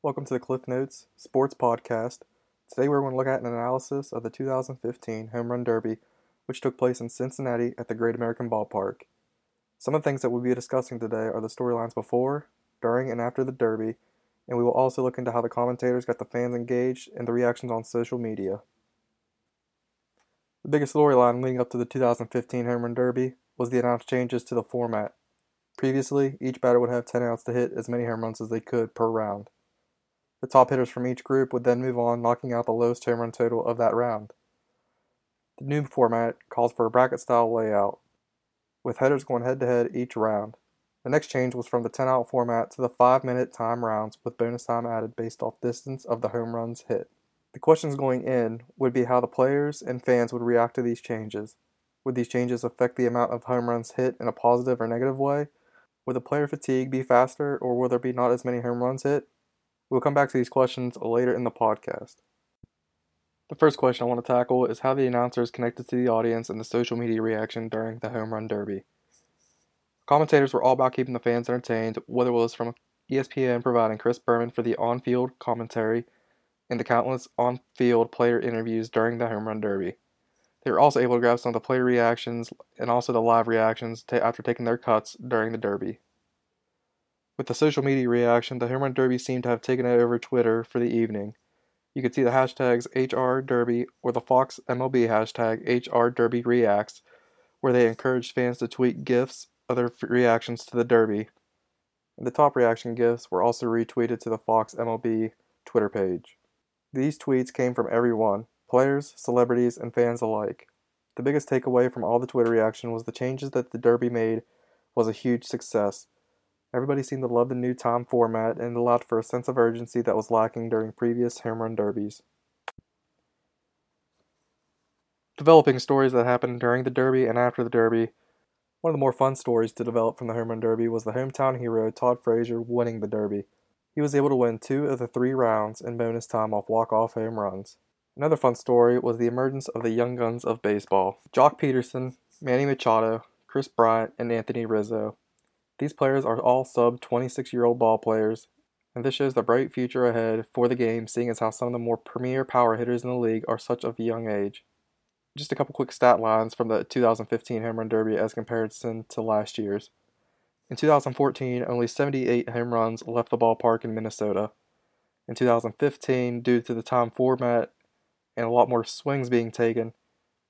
Welcome to the Cliff Notes Sports Podcast. Today we're going to look at an analysis of the 2015 Home Run Derby, which took place in Cincinnati at the Great American Ballpark. Some of the things that we'll be discussing today are the storylines before, during, and after the Derby, and we will also look into how the commentators got the fans engaged and the reactions on social media. The biggest storyline leading up to the 2015 Home Run Derby was the announced changes to the format. Previously, each batter would have 10 outs to hit as many home runs as they could per round. The top hitters from each group would then move on, knocking out the lowest home run total of that round. The new format calls for a bracket style layout, with headers going head to head each round. The next change was from the 10 out format to the 5 minute time rounds with bonus time added based off distance of the home runs hit. The questions going in would be how the players and fans would react to these changes. Would these changes affect the amount of home runs hit in a positive or negative way? Would the player fatigue be faster or will there be not as many home runs hit? We'll come back to these questions later in the podcast. The first question I want to tackle is how the announcers connected to the audience and the social media reaction during the home run derby. Commentators were all about keeping the fans entertained, whether it was from ESPN providing Chris Berman for the on field commentary and the countless on field player interviews during the home run derby. They were also able to grab some of the player reactions and also the live reactions after taking their cuts during the derby. With the social media reaction, the home run derby seemed to have taken over Twitter for the evening. You could see the hashtags HR Derby or the Fox MLB hashtag HR Derby Reacts, where they encouraged fans to tweet GIFs of their reactions to the Derby. The top reaction GIFs were also retweeted to the Fox MLB Twitter page. These tweets came from everyone players, celebrities, and fans alike. The biggest takeaway from all the Twitter reaction was the changes that the Derby made was a huge success. Everybody seemed to love the new time format and allowed for a sense of urgency that was lacking during previous home run derbies. Developing stories that happened during the Derby and after the Derby. One of the more fun stories to develop from the home run derby was the hometown hero Todd Frazier winning the Derby. He was able to win two of the three rounds in bonus time off walk-off home runs. Another fun story was the emergence of the young guns of baseball. Joc Pederson, Manny Machado, Kris Bryant, and Anthony Rizzo. These players are all sub 26 year old ball players, and this shows the bright future ahead for the game, seeing as how some of the more premier power hitters in the league are such of a young age. Just a couple quick stat lines from the 2015 Home Run Derby as comparison to last year's. In 2014, only 78 home runs left the ballpark in Minnesota. In 2015, due to the time format and a lot more swings being taken,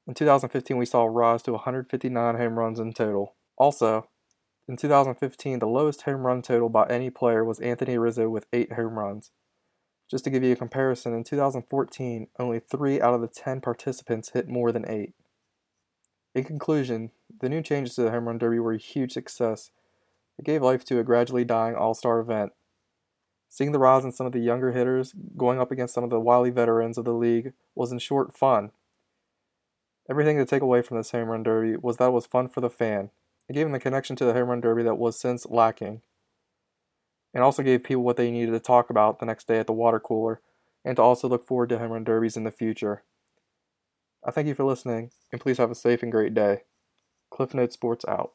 in 2015 we saw a rise to 159 home runs in total. Also, in 2015, the lowest home run total by any player was Anthony Rizzo with 8 home runs. Just to give you a comparison, in 2014, only 3 out of the 10 participants hit more than 8. In conclusion, the new changes to the Home Run Derby were a huge success. It gave life to a gradually dying all star event. Seeing the rise in some of the younger hitters going up against some of the wily veterans of the league was in short fun. Everything to take away from this Home Run Derby was that it was fun for the fan. It gave them the connection to the home run derby that was since lacking. And also gave people what they needed to talk about the next day at the water cooler and to also look forward to home run derbies in the future. I thank you for listening, and please have a safe and great day. Cliff Notes Sports out.